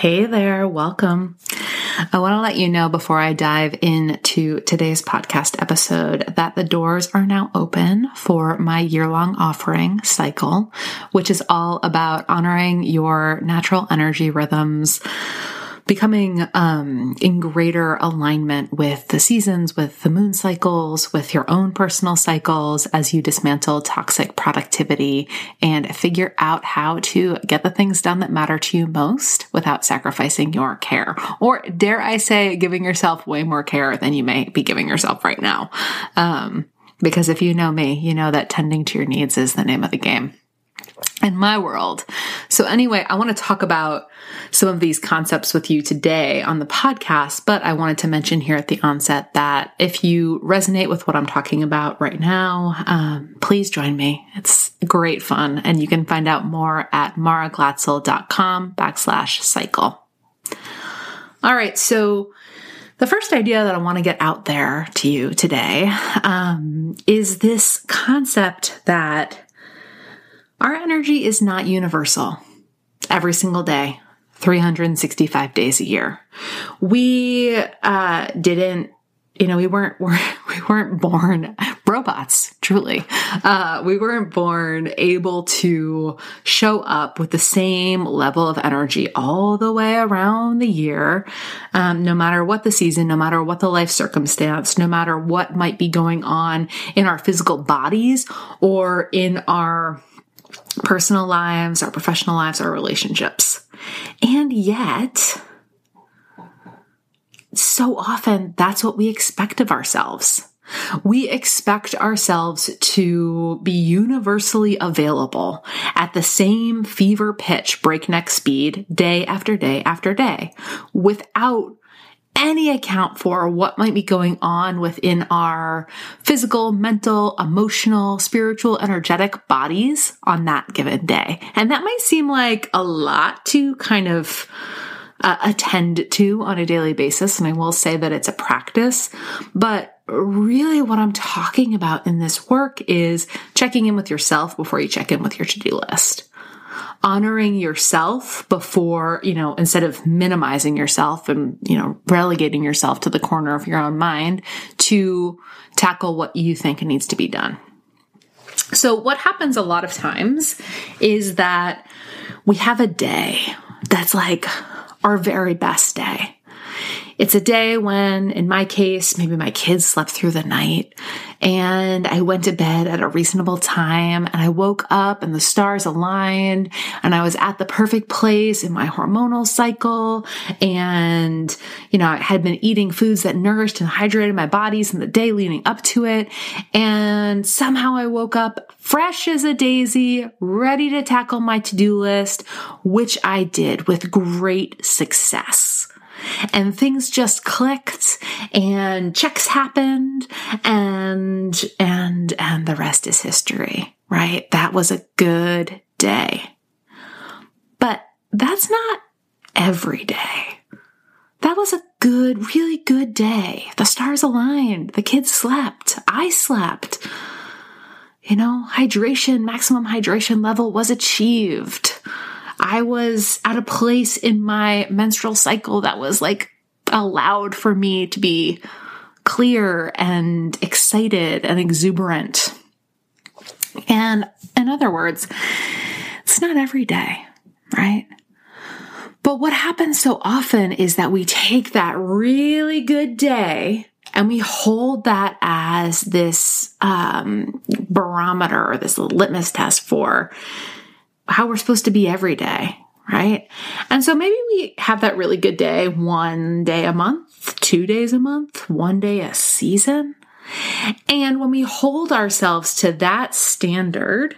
Hey there, welcome. I want to let you know before I dive into today's podcast episode that the doors are now open for my year long offering cycle, which is all about honoring your natural energy rhythms becoming um, in greater alignment with the seasons, with the moon cycles, with your own personal cycles as you dismantle toxic productivity and figure out how to get the things done that matter to you most without sacrificing your care. Or dare I say, giving yourself way more care than you may be giving yourself right now. Um, because if you know me, you know that tending to your needs is the name of the game in my world. So, anyway, I want to talk about some of these concepts with you today on the podcast, but I wanted to mention here at the onset that if you resonate with what I'm talking about right now, um, please join me. It's great fun, and you can find out more at maraglatzel.com backslash cycle. All right, so the first idea that I want to get out there to you today um, is this concept that our energy is not universal every single day, 365 days a year. We uh, didn't you know, we weren't we weren't born robots. Truly, uh, we weren't born able to show up with the same level of energy all the way around the year, um, no matter what the season, no matter what the life circumstance, no matter what might be going on in our physical bodies or in our personal lives, our professional lives, our relationships. And yet, so often that's what we expect of ourselves. We expect ourselves to be universally available at the same fever pitch, breakneck speed, day after day after day, without any account for what might be going on within our physical, mental, emotional, spiritual, energetic bodies on that given day. And that might seem like a lot to kind of uh, attend to on a daily basis. And I will say that it's a practice, but really what I'm talking about in this work is checking in with yourself before you check in with your to do list honoring yourself before, you know, instead of minimizing yourself and, you know, relegating yourself to the corner of your own mind to tackle what you think needs to be done. So what happens a lot of times is that we have a day that's like our very best day It's a day when, in my case, maybe my kids slept through the night and I went to bed at a reasonable time and I woke up and the stars aligned and I was at the perfect place in my hormonal cycle. And, you know, I had been eating foods that nourished and hydrated my bodies in the day leading up to it. And somehow I woke up fresh as a daisy, ready to tackle my to do list, which I did with great success and things just clicked and checks happened and and and the rest is history right? That was a good day. But that's not every day. That was a good really good day. The stars aligned. The kids slept. I slept. You know hydration maximum hydration level was achieved I was at a place in my menstrual cycle that was like allowed for me to be clear and excited and exuberant. And in other words, it's not every day, right? But what happens so often is that we take that really good day and we hold that as this um, barometer, this litmus test for how we're supposed to be every day, right? And so maybe we have that really good day one day a month, two days a month, one day a season. And when we hold ourselves to that standard,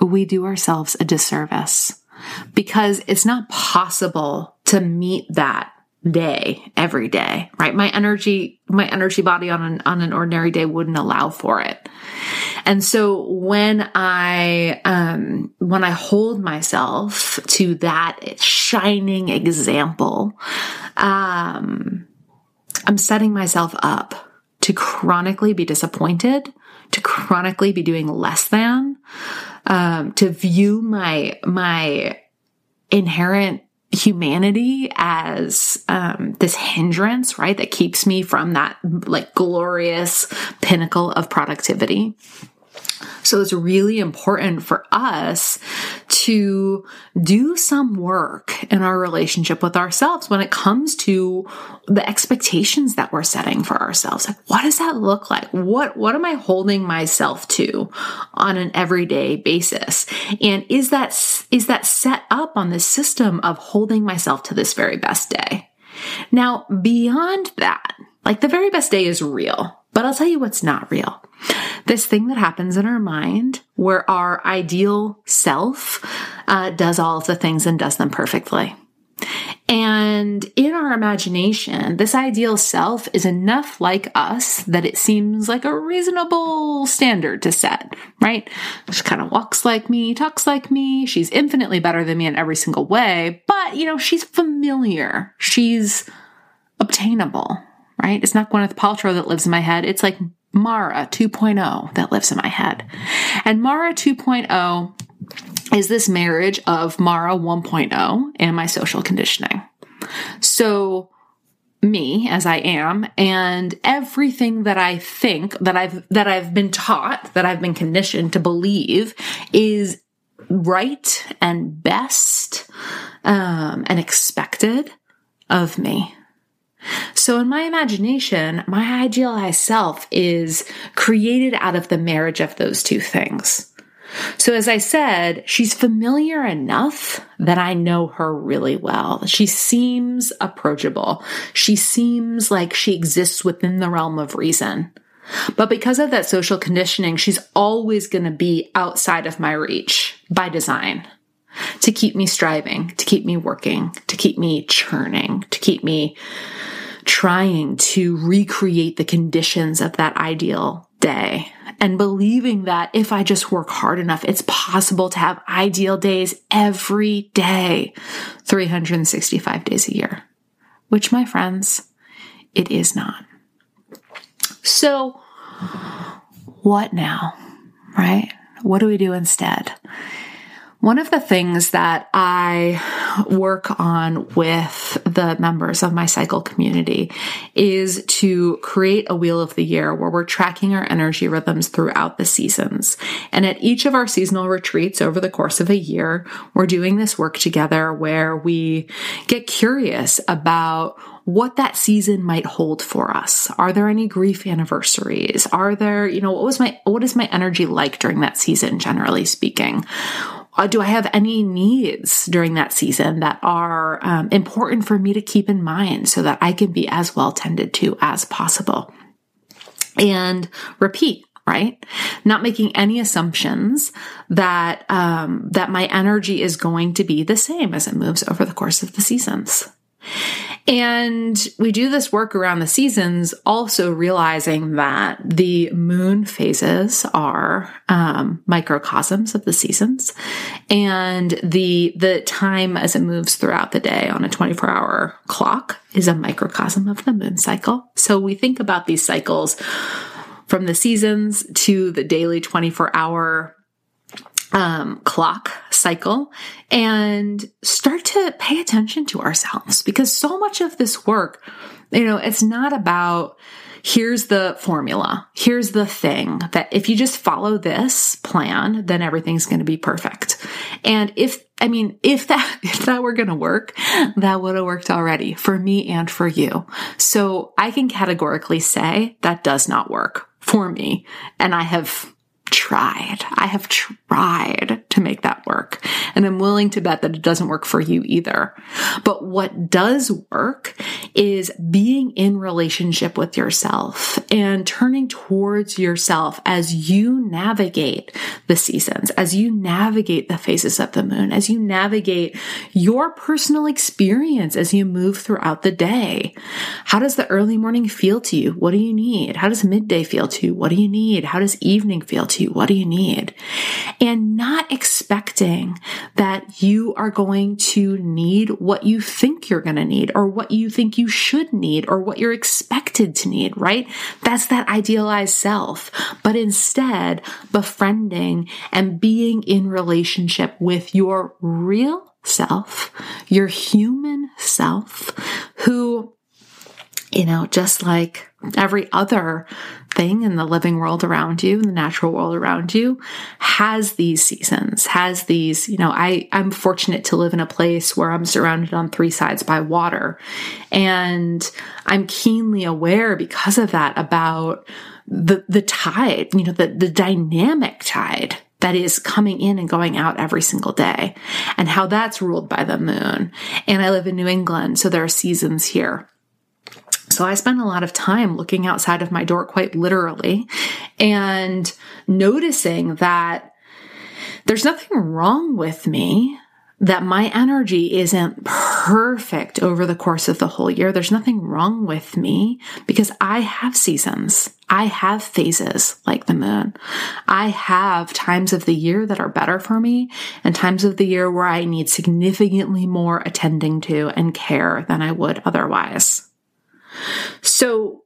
we do ourselves a disservice because it's not possible to meet that day every day, right? My energy, my energy body on an, on an ordinary day wouldn't allow for it. And so when I, um, when I hold myself to that shining example, um, I'm setting myself up to chronically be disappointed, to chronically be doing less than, um, to view my, my inherent humanity as um, this hindrance, right? That keeps me from that like glorious pinnacle of productivity. So it's really important for us to do some work in our relationship with ourselves when it comes to the expectations that we're setting for ourselves. Like, what does that look like? What, what am I holding myself to on an everyday basis? And is that, is that set up on this system of holding myself to this very best day? Now, beyond that, like the very best day is real, but I'll tell you what's not real. This thing that happens in our mind where our ideal self uh, does all of the things and does them perfectly. And in our imagination, this ideal self is enough like us that it seems like a reasonable standard to set, right? She kind of walks like me, talks like me. She's infinitely better than me in every single way, but you know, she's familiar. She's obtainable, right? It's not Gwyneth Paltrow that lives in my head. It's like Mara 2.0 that lives in my head. And Mara 2.0 is this marriage of Mara 1.0 and my social conditioning. So, me as I am and everything that I think that I've that I've been taught that I've been conditioned to believe is right and best um, and expected of me. So in my imagination, my idealized self is created out of the marriage of those two things. So as I said, she's familiar enough that I know her really well. She seems approachable. She seems like she exists within the realm of reason. But because of that social conditioning, she's always going to be outside of my reach by design to keep me striving, to keep me working, to keep me churning, to keep me trying to recreate the conditions of that ideal day and believing that if I just work hard enough, it's possible to have ideal days every day, 365 days a year, which, my friends, it is not. So, what now? Right? What do we do instead? One of the things that I work on with the members of my cycle community is to create a wheel of the year where we're tracking our energy rhythms throughout the seasons. And at each of our seasonal retreats over the course of a year, we're doing this work together where we get curious about what that season might hold for us. Are there any grief anniversaries? Are there, you know, what was my, what is my energy like during that season, generally speaking? Uh, do I have any needs during that season that are um, important for me to keep in mind so that I can be as well tended to as possible? And repeat right not making any assumptions that um, that my energy is going to be the same as it moves over the course of the seasons and we do this work around the seasons, also realizing that the moon phases are um, microcosms of the seasons, and the the time as it moves throughout the day on a 24 hour clock is a microcosm of the moon cycle. So we think about these cycles from the seasons to the daily 24 hour um, clock cycle and start to pay attention to ourselves because so much of this work, you know, it's not about here's the formula, here's the thing that if you just follow this plan, then everything's going to be perfect. And if, I mean, if that, if that were going to work, that would have worked already for me and for you. So I can categorically say that does not work for me. And I have tried. I have tried to make that work. And I'm willing to bet that it doesn't work for you either. But what does work is being in relationship with yourself and turning towards yourself as you navigate the seasons, as you navigate the phases of the moon, as you navigate your personal experience as you move throughout the day. How does the early morning feel to you? What do you need? How does midday feel to you? What do you need? How does evening feel to you? What do you need? And not expecting that you are going to need what you think you're going to need or what you think you should need or what you're expected to need, right? That's that idealized self. But instead, befriending and being in relationship with your real self, your human self, who you know, just like every other thing in the living world around you, in the natural world around you, has these seasons, has these, you know, I, I'm fortunate to live in a place where I'm surrounded on three sides by water. And I'm keenly aware because of that about the, the tide, you know, the, the dynamic tide that is coming in and going out every single day and how that's ruled by the moon. And I live in New England, so there are seasons here. So I spent a lot of time looking outside of my door, quite literally, and noticing that there's nothing wrong with me that my energy isn't perfect over the course of the whole year. There's nothing wrong with me because I have seasons. I have phases like the moon. I have times of the year that are better for me and times of the year where I need significantly more attending to and care than I would otherwise. So,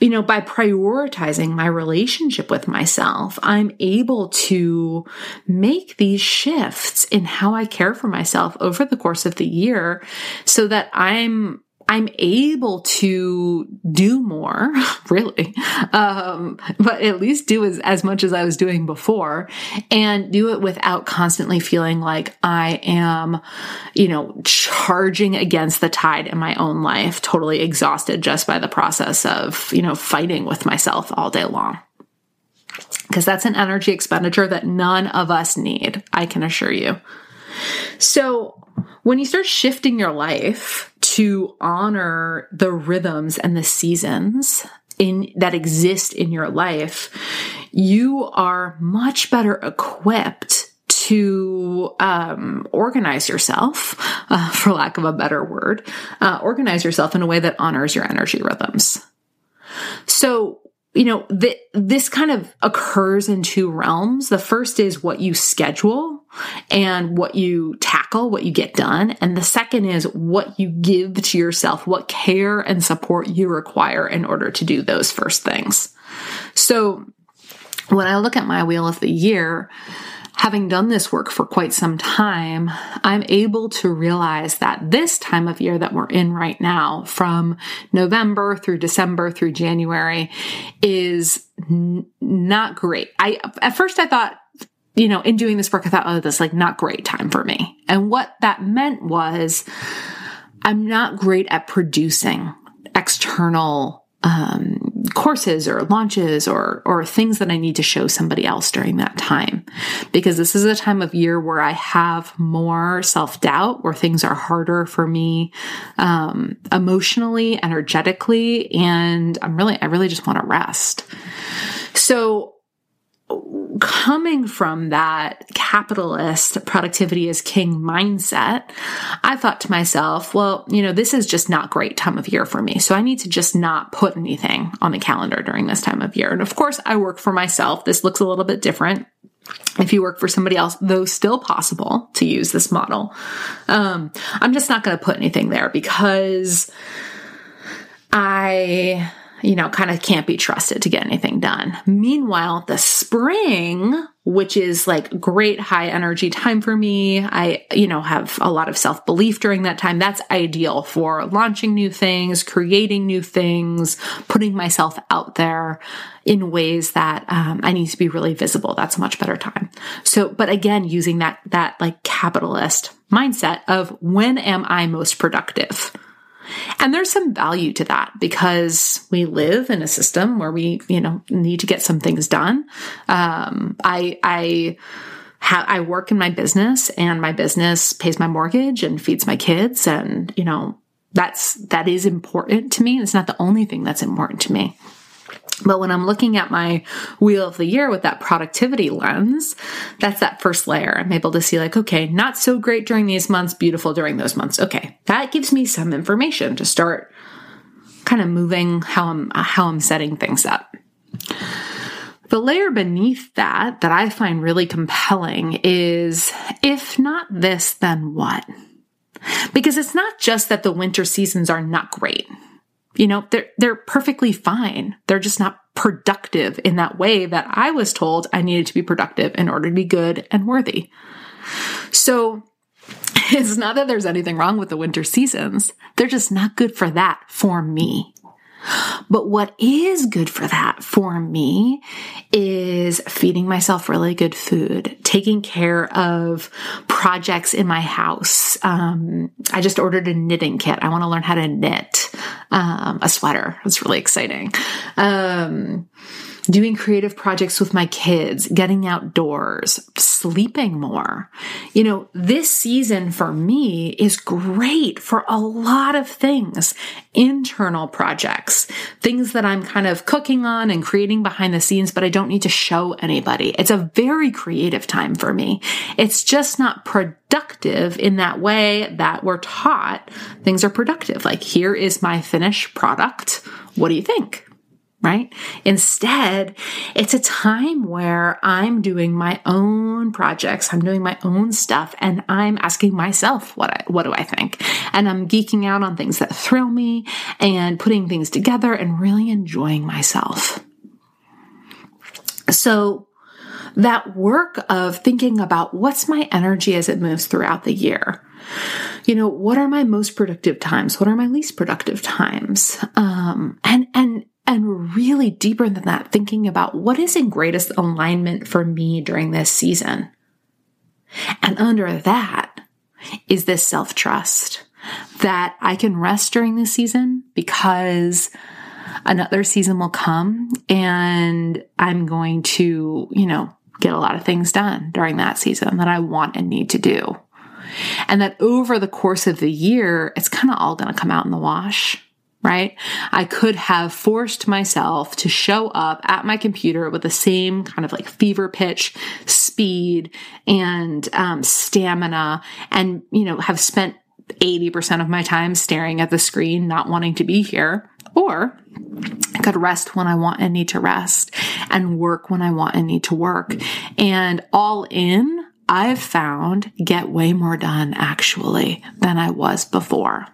you know, by prioritizing my relationship with myself, I'm able to make these shifts in how I care for myself over the course of the year so that I'm I'm able to do more, really, um, but at least do as, as much as I was doing before and do it without constantly feeling like I am, you know, charging against the tide in my own life, totally exhausted just by the process of, you know, fighting with myself all day long because that's an energy expenditure that none of us need, I can assure you. So, when you start shifting your life to honor the rhythms and the seasons in that exist in your life, you are much better equipped to um, organize yourself, uh, for lack of a better word, uh, organize yourself in a way that honors your energy rhythms. So, you know, th- this kind of occurs in two realms. The first is what you schedule and what you tackle, what you get done. And the second is what you give to yourself, what care and support you require in order to do those first things. So when I look at my wheel of the year, having done this work for quite some time, I'm able to realize that this time of year that we're in right now, from November through December through January, is n- not great. I, at first I thought, you know, in doing this work, I thought, oh, this is like not great time for me. And what that meant was I'm not great at producing external um, courses or launches or or things that I need to show somebody else during that time. Because this is a time of year where I have more self doubt where things are harder for me um, emotionally energetically and I'm really I really just want to rest. So coming from that capitalist productivity is king mindset, I thought to myself, well, you know, this is just not great time of year for me. So I need to just not put anything on the calendar during this time of year. And of course, I work for myself. This looks a little bit different. If you work for somebody else, though still possible to use this model. Um, I'm just not going to put anything there because I you know, kind of can't be trusted to get anything done. Meanwhile, the spring, which is like great high energy time for me, I, you know, have a lot of self belief during that time. That's ideal for launching new things, creating new things, putting myself out there in ways that um, I need to be really visible. That's a much better time. So, but again, using that, that like capitalist mindset of when am I most productive? And there's some value to that because we live in a system where we, you know, need to get some things done. Um, I, I, I work in my business and my business pays my mortgage and feeds my kids. And, you know, that's, that is important to me. It's not the only thing that's important to me. But when I'm looking at my wheel of the year with that productivity lens, that's that first layer. I'm able to see like, okay, not so great during these months, beautiful during those months. Okay. That gives me some information to start kind of moving how I'm, how I'm setting things up. The layer beneath that, that I find really compelling is if not this, then what? Because it's not just that the winter seasons are not great you know, they're, they're perfectly fine. They're just not productive in that way that I was told I needed to be productive in order to be good and worthy. So it's not that there's anything wrong with the winter seasons. They're just not good for that for me. But what is good for that for me is feeding myself really good food, taking care of projects in my house. Um, I just ordered a knitting kit. I want to learn how to knit um, a sweater. It's really exciting. Um, doing creative projects with my kids, getting outdoors, sleeping more. You know, this season for me is great for a lot of things, internal projects, things that I'm kind of cooking on and creating behind the scenes, but I don't need to show anybody. It's a very creative time for me. It's just not productive in that way that we're taught things are productive. Like, here is my finished product. What do you think? Right? Instead, it's a time where I'm doing my own projects, I'm doing my own stuff, and I'm asking myself what I, what do I think? And I'm geeking out on things that thrill me and putting things together and really enjoying myself. So that work of thinking about what's my energy as it moves throughout the year. You know, what are my most productive times? What are my least productive times? Um, and, and and really deeper than that, thinking about what is in greatest alignment for me during this season. And under that is this self trust that I can rest during this season because another season will come and I'm going to, you know, get a lot of things done during that season that I want and need to do. And that over the course of the year, it's kind of all going to come out in the wash right? I could have forced myself to show up at my computer with the same kind of like fever pitch, speed, and um, stamina, and, you know, have spent 80% of my time staring at the screen, not wanting to be here. Or I could rest when I want and need to rest and work when I want and need to work. And all in, I've found get way more done actually than I was before.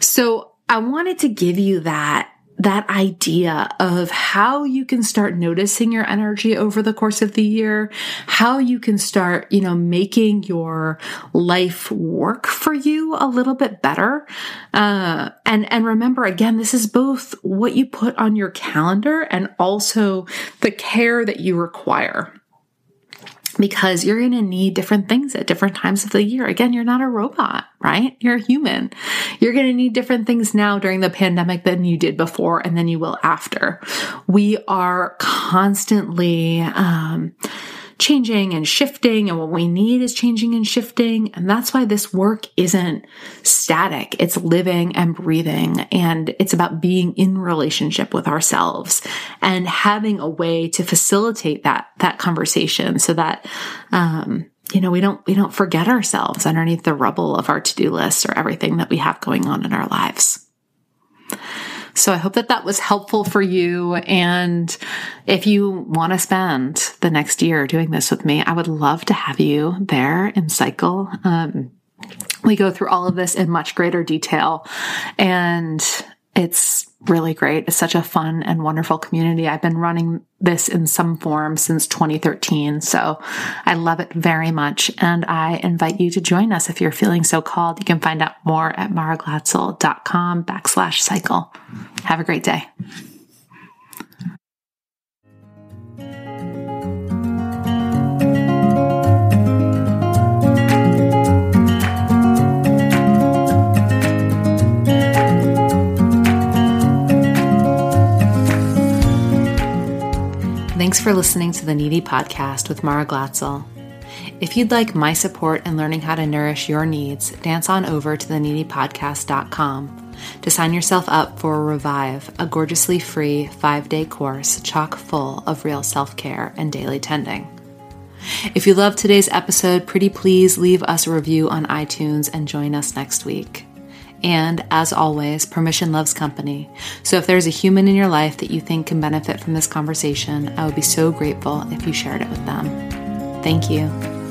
So I wanted to give you that that idea of how you can start noticing your energy over the course of the year, how you can start, you know, making your life work for you a little bit better. Uh, and, and remember again, this is both what you put on your calendar and also the care that you require because you're going to need different things at different times of the year. Again, you're not a robot, right? You're a human. You're going to need different things now during the pandemic than you did before and then you will after. We are constantly, um, changing and shifting and what we need is changing and shifting. And that's why this work isn't static. It's living and breathing and it's about being in relationship with ourselves and having a way to facilitate that, that conversation so that, um, you know, we don't, we don't forget ourselves underneath the rubble of our to-do list or everything that we have going on in our lives. So I hope that that was helpful for you. And if you want to spend the next year doing this with me, I would love to have you there in cycle. Um, we go through all of this in much greater detail and it's really great. It's such a fun and wonderful community. I've been running this in some form since 2013. So I love it very much. And I invite you to join us if you're feeling so called. You can find out more at maraglatzel.com backslash cycle. Have a great day. Thanks for listening to the Needy Podcast with Mara Glatzel. If you'd like my support in learning how to nourish your needs, dance on over to theneedypodcast.com to sign yourself up for Revive, a gorgeously free five day course chock full of real self care and daily tending. If you loved today's episode, pretty please leave us a review on iTunes and join us next week. And as always, permission loves company. So if there's a human in your life that you think can benefit from this conversation, I would be so grateful if you shared it with them. Thank you.